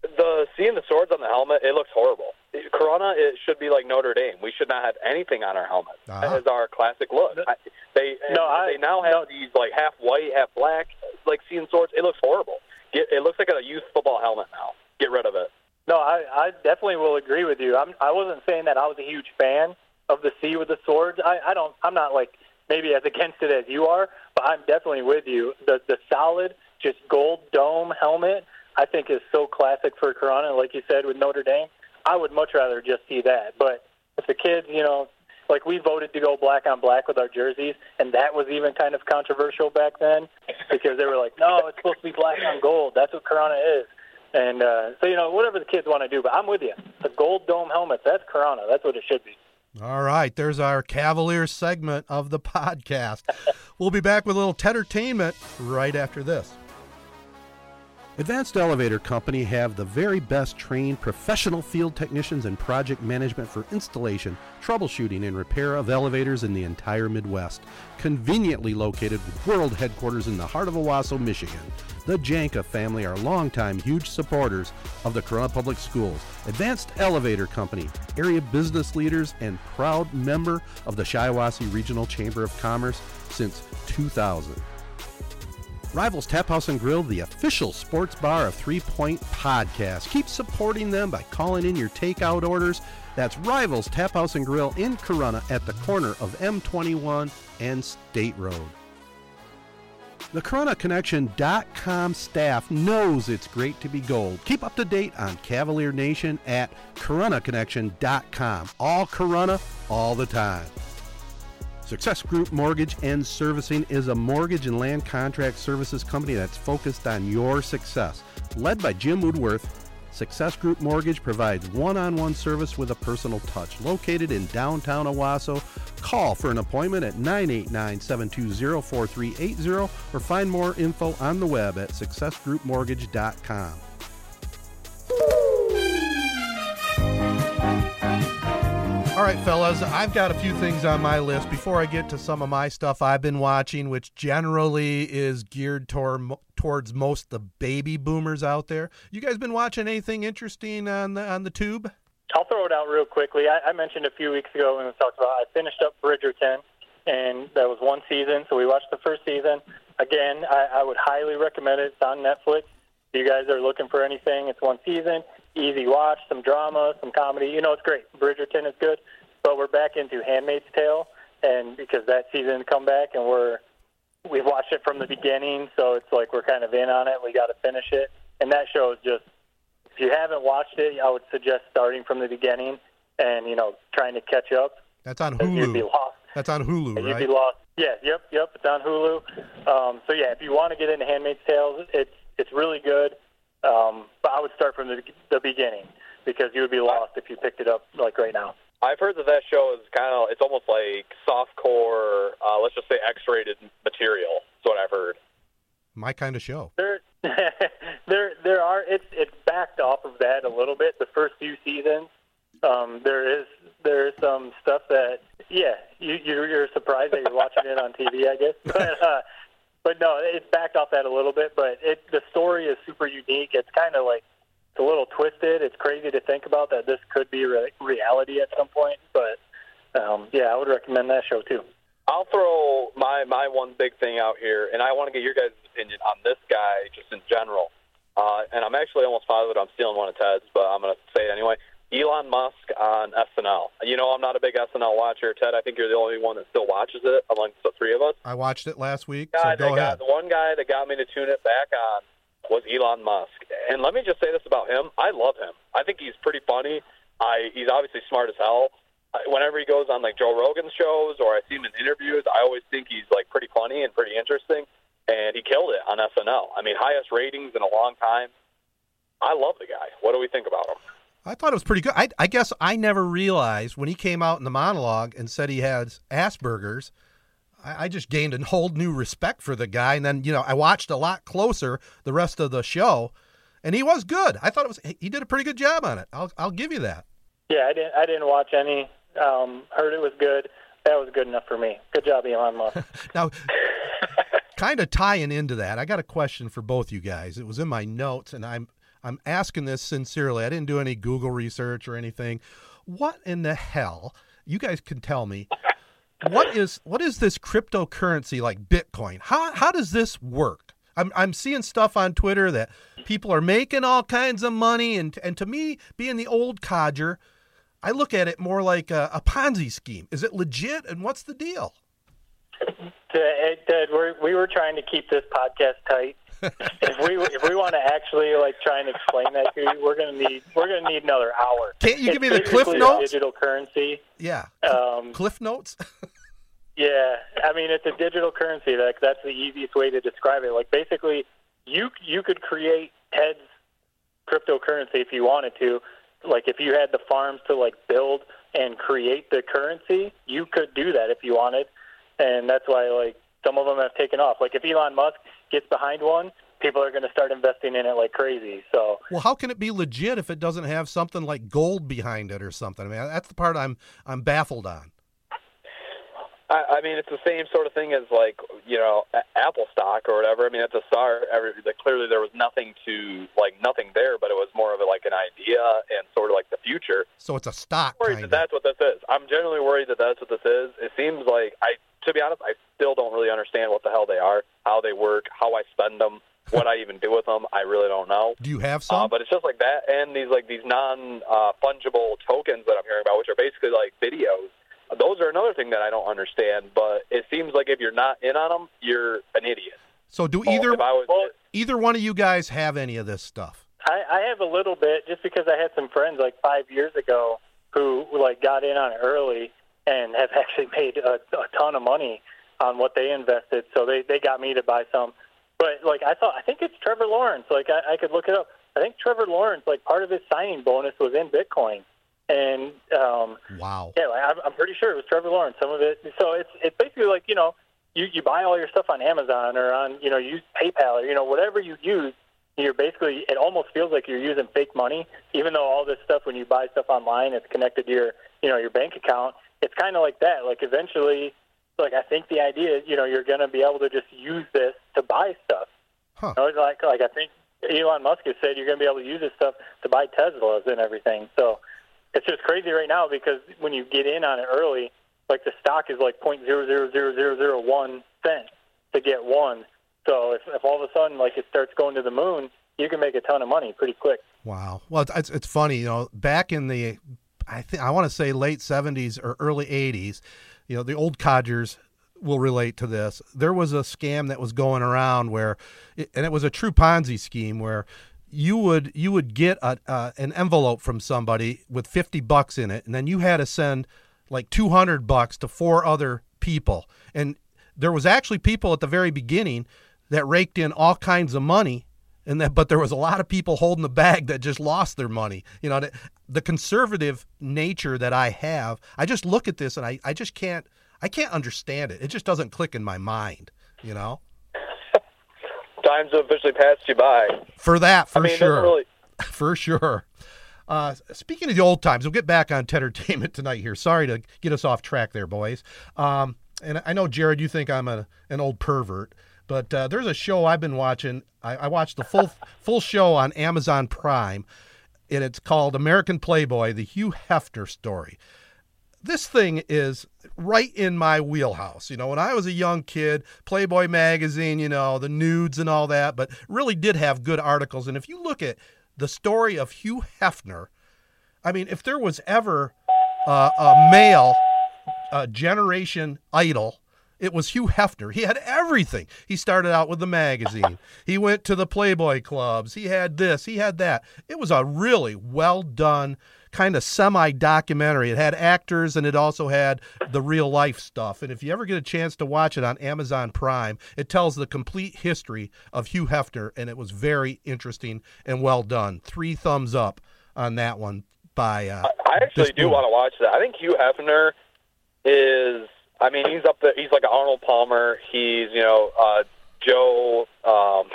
the seeing the swords on the helmet, it looks horrible. Corunna, it should be like Notre Dame. We should not have anything on our helmet Ah. as our classic look. I, they No, I- they now have no. these like half white, half black, like seeing swords. It looks horrible. Get, it looks like a youth football helmet now. Get rid of it. No, I, I definitely will agree with you. I'm, I wasn't saying that I was a huge fan of the C with the swords. I, I don't. I'm not like maybe as against it as you are, but I'm definitely with you. The the solid, just gold dome helmet, I think is so classic for Corunna. Like you said with Notre Dame, I would much rather just see that. But if the kids, you know, like we voted to go black on black with our jerseys, and that was even kind of controversial back then because they were like, no, it's supposed to be black on gold. That's what Corunna is. And uh, so, you know, whatever the kids want to do, but I'm with you. The gold dome helmets, that's Corunna. That's what it should be. All right, there's our Cavaliers segment of the podcast. we'll be back with a little entertainment right after this. Advanced Elevator Company have the very best trained professional field technicians and project management for installation, troubleshooting, and repair of elevators in the entire Midwest. Conveniently located with world headquarters in the heart of Owosso, Michigan. The Janka family are longtime huge supporters of the Corunna Public Schools. Advanced Elevator Company, area business leaders, and proud member of the Shiawassee Regional Chamber of Commerce since 2000. Rivals Tap House and Grill, the official sports bar of Three Point Podcast. Keep supporting them by calling in your takeout orders. That's Rivals Tap House and Grill in Corunna at the corner of M21 and State Road. The CorunnaConnection.com staff knows it's great to be gold. Keep up to date on Cavalier Nation at CorunnaConnection.com. All Corunna, all the time. Success Group Mortgage and Servicing is a mortgage and land contract services company that's focused on your success. Led by Jim Woodworth, Success Group Mortgage provides one on one service with a personal touch. Located in downtown Owosso, call for an appointment at 989 720 4380 or find more info on the web at successgroupmortgage.com. All right, fellas, I've got a few things on my list before I get to some of my stuff I've been watching, which generally is geared toward towards most the baby boomers out there. You guys been watching anything interesting on the on the tube? I'll throw it out real quickly. I, I mentioned a few weeks ago when we talked about I finished up Bridgerton, and that was one season. So we watched the first season. Again, I, I would highly recommend it. It's on Netflix. If you guys are looking for anything, it's one season easy watch, some drama, some comedy. You know, it's great. Bridgerton is good, but we're back into Handmaid's Tale, and because that season come back, and we're we've watched it from the beginning, so it's like we're kind of in on it. We got to finish it, and that show is just. If you haven't watched it, I would suggest starting from the beginning and you know trying to catch up. That's on Hulu. You'd be lost. That's on Hulu, You'd be lost. Yeah, yep, yep. It's on Hulu. Um, so yeah, if you want to get into Handmaid's Tale, it's it's really good. Um, but I would start from the, the beginning because you would be lost if you picked it up like right now. I've heard that that show is kind of it's almost like softcore, uh, let's just say X-rated material. That's what I've heard. My kind of show. There, there, there are. It's it's backed off of that a little bit. The first few seasons, um, there is there is some stuff that yeah, you you're, you're surprised that you're watching it on TV, I guess. But uh, but no, it's backed off that a little bit. But it the story is super unique. It's kind of like it's a little twisted. It's crazy to think about that this could be re- reality at some point. But um, yeah, I would recommend that show too. I'll throw my my one big thing out here, and I want to get your guys' opinion on this guy just in general. Uh, and I'm actually almost positive I'm stealing one of Ted's, but I'm going to say it anyway. Elon Musk on SNL. You know, I'm not a big SNL watcher. Ted, I think you're the only one that still watches it amongst the three of us. I watched it last week. So go ahead. got, the one guy that got me to tune it back on was Elon Musk. And let me just say this about him: I love him. I think he's pretty funny. I he's obviously smart as hell. Whenever he goes on like Joe Rogan's shows or I see him in interviews, I always think he's like pretty funny and pretty interesting. And he killed it on SNL. I mean, highest ratings in a long time. I love the guy. What do we think about him? I thought it was pretty good. I, I guess I never realized when he came out in the monologue and said he had Asperger's. I, I just gained a whole new respect for the guy, and then you know I watched a lot closer the rest of the show, and he was good. I thought it was he did a pretty good job on it. I'll I'll give you that. Yeah, I didn't. I didn't watch any. Um, heard it was good. That was good enough for me. Good job, Elon Musk. Now, kind of tying into that, I got a question for both you guys. It was in my notes, and I'm I'm asking this sincerely. I didn't do any Google research or anything. What in the hell? You guys can tell me. What is what is this cryptocurrency like Bitcoin? How how does this work? I'm I'm seeing stuff on Twitter that people are making all kinds of money, and and to me, being the old codger, I look at it more like a, a Ponzi scheme. Is it legit? And what's the deal? Ted we're, we were trying to keep this podcast tight, if we if we want to actually like try and explain that to you, we're gonna need we're gonna need another hour. Can't you It's give me the cliff notes? Digital currency. Yeah. Um, Cliff notes? Yeah, I mean it's a digital currency. Like that's the easiest way to describe it. Like basically, you you could create Ted's cryptocurrency if you wanted to. Like if you had the farms to like build and create the currency, you could do that if you wanted. And that's why like some of them have taken off. Like if Elon Musk gets behind one, people are going to start investing in it like crazy. So Well, how can it be legit if it doesn't have something like gold behind it or something? I mean, that's the part I'm I'm baffled on. I, I mean, it's the same sort of thing as like you know Apple stock or whatever. I mean, at the start, every, clearly there was nothing to like nothing there, but it was more of a, like an idea and sort of like the future. So it's a stock worried kind that that's what this is. I'm genuinely worried that that's what this is. It seems like I, to be honest, I still don't really understand what the hell they are, how they work, how I spend them, what I even do with them. I really don't know. Do you have Uh, some? but it's just like that, and these like these non uh, fungible tokens that I'm hearing about, which are basically like videos. Those are another thing that I don't understand. But it seems like if you're not in on them, you're an idiot. so do either if I was, well, either one of you guys have any of this stuff? I, I have a little bit just because I had some friends like five years ago who like got in on it early and have actually made a, a ton of money on what they invested. So they they got me to buy some. But like I thought, I think it's Trevor Lawrence. Like I, I could look it up. I think Trevor Lawrence, like part of his signing bonus was in Bitcoin, and um, Wow. yeah, like, I'm, I'm pretty sure it was Trevor Lawrence. Some of it. So it's it's basically like you know you you buy all your stuff on Amazon or on you know use PayPal or you know whatever you use. You're basically it almost feels like you're using fake money, even though all this stuff when you buy stuff online it's connected to your you know your bank account. It's kind of like that. Like eventually, like I think the idea is you know you're going to be able to just use this to buy stuff. Huh. You know, like like I think Elon Musk has said you're going to be able to use this stuff to buy Teslas and everything. So it's just crazy right now because when you get in on it early, like the stock is like point zero zero zero zero zero one cent to get one. So if, if all of a sudden like it starts going to the moon, you can make a ton of money pretty quick. Wow. Well, it's- it's funny, you know, back in the I think I want to say late 70s or early 80s, you know, the old codgers will relate to this. There was a scam that was going around where and it was a true Ponzi scheme where you would you would get a, uh, an envelope from somebody with 50 bucks in it and then you had to send like 200 bucks to four other people. And there was actually people at the very beginning that raked in all kinds of money and that but there was a lot of people holding the bag that just lost their money. You know the, the conservative nature that i have i just look at this and I, I just can't i can't understand it. It just doesn't click in my mind you know times have officially passed you by. for that for I mean, sure really. for sure uh, speaking of the old times, we'll get back on Entertainment tonight here. Sorry to get us off track there, boys. Um, and I know, Jared, you think I'm a, an old pervert, but uh, there's a show I've been watching. I, I watched the full full show on Amazon Prime, and it's called American Playboy: The Hugh Hefner Story. This thing is right in my wheelhouse. You know, when I was a young kid, Playboy magazine, you know, the nudes and all that, but really did have good articles. And if you look at the story of Hugh Hefner, I mean, if there was ever uh, a male uh, generation idol, it was Hugh Hefner. He had everything. He started out with the magazine. He went to the Playboy clubs. He had this. He had that. It was a really well done kind of semi documentary. It had actors and it also had the real life stuff. And if you ever get a chance to watch it on Amazon Prime, it tells the complete history of Hugh Hefner, and it was very interesting and well done. Three thumbs up on that one by. Uh, I actually do want to watch that. I think Hugh Hefner is. I mean, he's up there. He's like Arnold Palmer. He's you know uh, Joe. Um,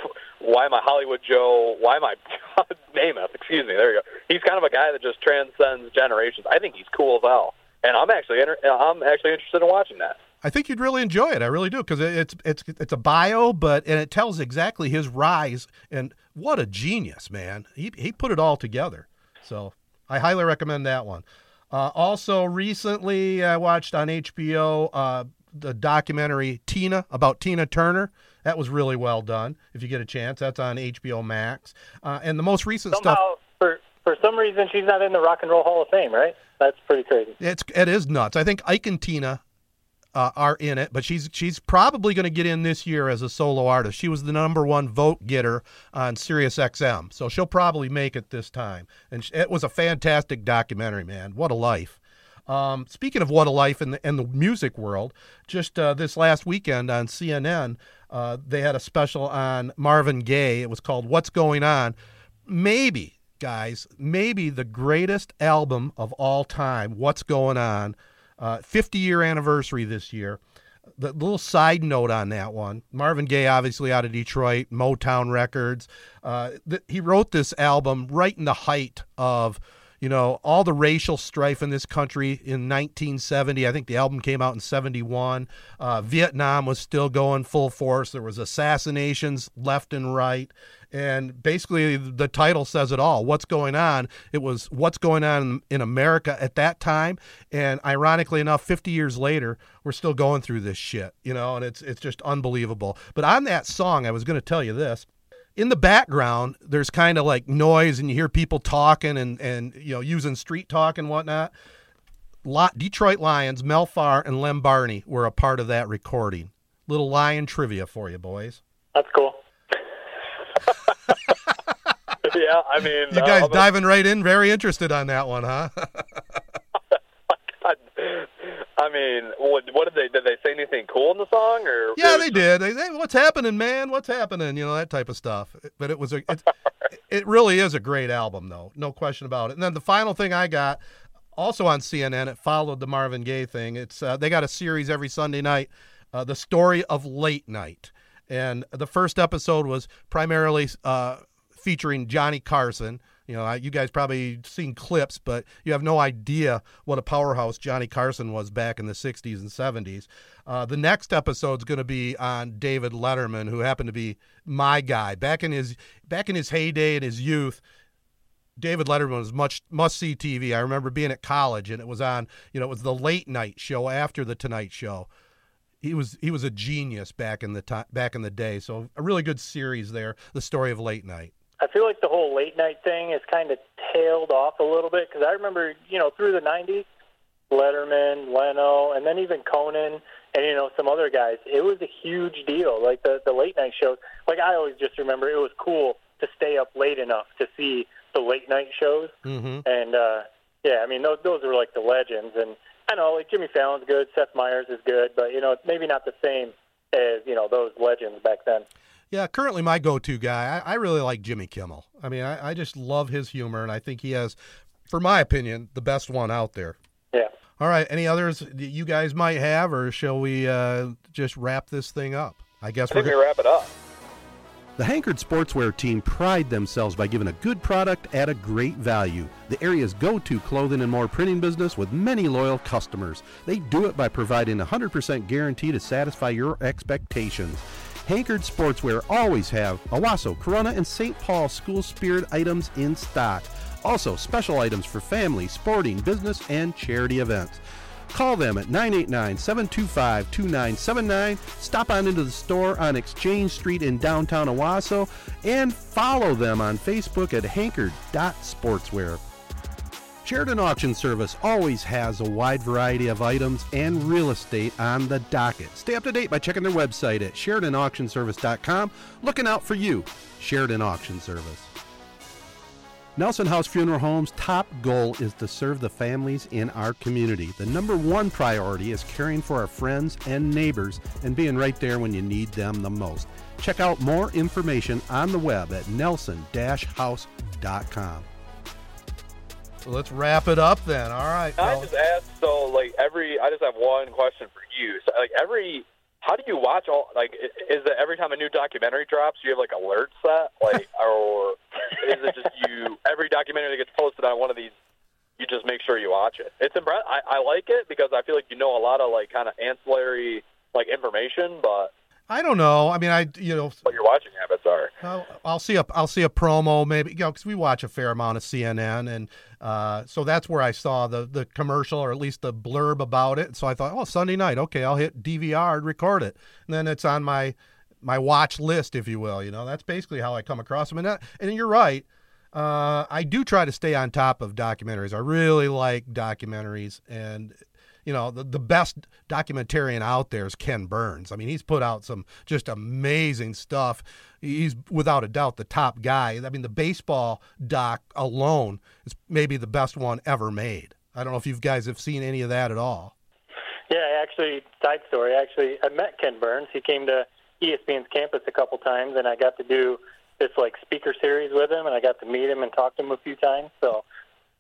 why am I Hollywood Joe? Why am I Namath? Excuse me. There you go. He's kind of a guy that just transcends generations. I think he's cool as hell, and I'm actually inter- I'm actually interested in watching that. I think you'd really enjoy it. I really do because it's it's it's a bio, but and it tells exactly his rise and what a genius, man. He he put it all together. So I highly recommend that one. Uh, also, recently I watched on HBO uh, the documentary Tina about Tina Turner. That was really well done. If you get a chance, that's on HBO Max. Uh, and the most recent Somehow, stuff. for for some reason, she's not in the Rock and Roll Hall of Fame, right? That's pretty crazy. It's it is nuts. I think Ike and Tina uh, are in it, but she's she's probably going to get in this year as a solo artist. She was the number one vote getter on Sirius XM, so she'll probably make it this time. And it was a fantastic documentary, man. What a life! Um, speaking of what a life in the in the music world, just uh, this last weekend on CNN, uh, they had a special on Marvin Gaye. It was called "What's Going On." Maybe, guys, maybe the greatest album of all time. What's going on? Uh, 50 year anniversary this year. The little side note on that one Marvin Gaye, obviously out of Detroit, Motown Records. Uh, th- he wrote this album right in the height of you know, all the racial strife in this country in 1970. I think the album came out in 71. Uh, Vietnam was still going full force. There was assassinations left and right. And basically, the title says it all. What's going on? It was what's going on in America at that time. And ironically enough, 50 years later, we're still going through this shit, you know, and it's, it's just unbelievable. But on that song, I was going to tell you this in the background, there's kind of like noise, and you hear people talking and and you know using street talk and whatnot. Lot Detroit Lions, Mel Farr and Lem Barney were a part of that recording. Little lion trivia for you, boys. That's cool. yeah, I mean, you guys uh, diving right in, very interested on that one, huh? I mean, what, what did they did they say anything cool in the song or? Yeah, they did. They, they, what's happening, man? What's happening? You know that type of stuff. But it was a it, it really is a great album, though, no question about it. And then the final thing I got, also on CNN, it followed the Marvin Gaye thing. It's uh, they got a series every Sunday night, uh, the story of late night, and the first episode was primarily uh, featuring Johnny Carson you know, you guys probably seen clips, but you have no idea what a powerhouse Johnny Carson was back in the 60s and 70s. Uh, the next episode is going to be on David Letterman, who happened to be my guy back in his back in his heyday in his youth. David Letterman was much must see TV. I remember being at college and it was on. You know, it was the late night show after the Tonight Show. He was he was a genius back in the time back in the day. So a really good series there. The story of late night. I feel like the whole late night thing has kind of tailed off a little bit because I remember, you know, through the '90s, Letterman, Leno, and then even Conan, and you know some other guys. It was a huge deal. Like the the late night shows. Like I always just remember it was cool to stay up late enough to see the late night shows. Mm-hmm. And uh, yeah, I mean those those are like the legends. And I know like Jimmy Fallon's good, Seth Meyers is good, but you know maybe not the same as you know those legends back then. Yeah, currently my go-to guy. I, I really like Jimmy Kimmel. I mean, I, I just love his humor, and I think he has, for my opinion, the best one out there. Yeah. All right. Any others that you guys might have, or shall we uh, just wrap this thing up? I guess I we're going to wrap it up. The Hankard Sportswear team pride themselves by giving a good product at a great value. The area's go-to clothing and more printing business with many loyal customers. They do it by providing a 100% guarantee to satisfy your expectations. Hankard Sportswear always have Owosso, Corunna, and St. Paul school spirit items in stock. Also, special items for family, sporting, business, and charity events. Call them at 989 725 2979. Stop on into the store on Exchange Street in downtown Owosso and follow them on Facebook at hankard.sportswear. Sheridan Auction Service always has a wide variety of items and real estate on the docket. Stay up to date by checking their website at SheridanAuctionService.com. Looking out for you, Sheridan Auction Service. Nelson House Funeral Home's top goal is to serve the families in our community. The number one priority is caring for our friends and neighbors and being right there when you need them the most. Check out more information on the web at nelson-house.com. Let's wrap it up then. All right. I just asked, so like every, I just have one question for you. So like every, how do you watch all? Like, is it every time a new documentary drops, you have like alerts set, like, or is it just you? Every documentary that gets posted on one of these, you just make sure you watch it. It's impressive. I, I like it because I feel like you know a lot of like kind of ancillary like information, but I don't know. I mean, I you know what your watching habits are. I'll, I'll see a I'll see a promo maybe you know because we watch a fair amount of CNN and uh, so that's where I saw the the commercial or at least the blurb about it. So I thought, oh, Sunday night, okay, I'll hit DVR and record it, and then it's on my my watch list, if you will. You know, that's basically how I come across them. And that, and you're right. Uh, I do try to stay on top of documentaries. I really like documentaries, and you know, the, the best documentarian out there is Ken Burns. I mean, he's put out some just amazing stuff. He's without a doubt the top guy. I mean, the baseball doc alone is maybe the best one ever made. I don't know if you guys have seen any of that at all. Yeah, actually, side story. Actually, I met Ken Burns. He came to ESPN's campus a couple times, and I got to do this like speaker series with him, and I got to meet him and talk to him a few times. So,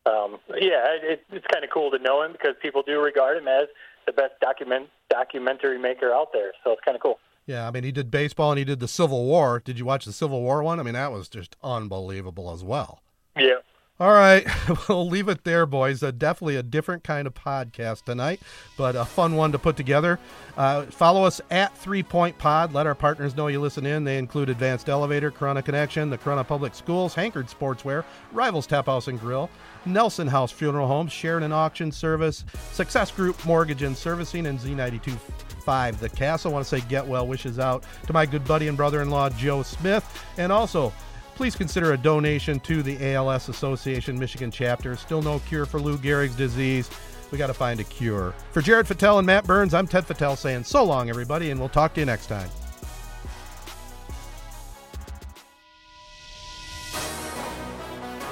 um, yeah, it, it's kind of cool to know him because people do regard him as the best document documentary maker out there. So it's kind of cool. Yeah, I mean, he did baseball and he did the Civil War. Did you watch the Civil War one? I mean, that was just unbelievable as well. Yeah. All right, we'll leave it there, boys. Uh, definitely a different kind of podcast tonight, but a fun one to put together. Uh, follow us at Three Point Pod. Let our partners know you listen in. They include Advanced Elevator, Corunna Connection, the Corunna Public Schools, Hankard Sportswear, Rivals Tap House and Grill, Nelson House Funeral Home, Sheridan Auction Service, Success Group Mortgage and Servicing, and Z92.5 The Castle. I want to say get well wishes out to my good buddy and brother in law, Joe Smith, and also please consider a donation to the ALS Association Michigan chapter. Still no cure for Lou Gehrig's disease. We got to find a cure. For Jared Fattel and Matt Burns, I'm Ted Fattel saying so long, everybody, and we'll talk to you next time.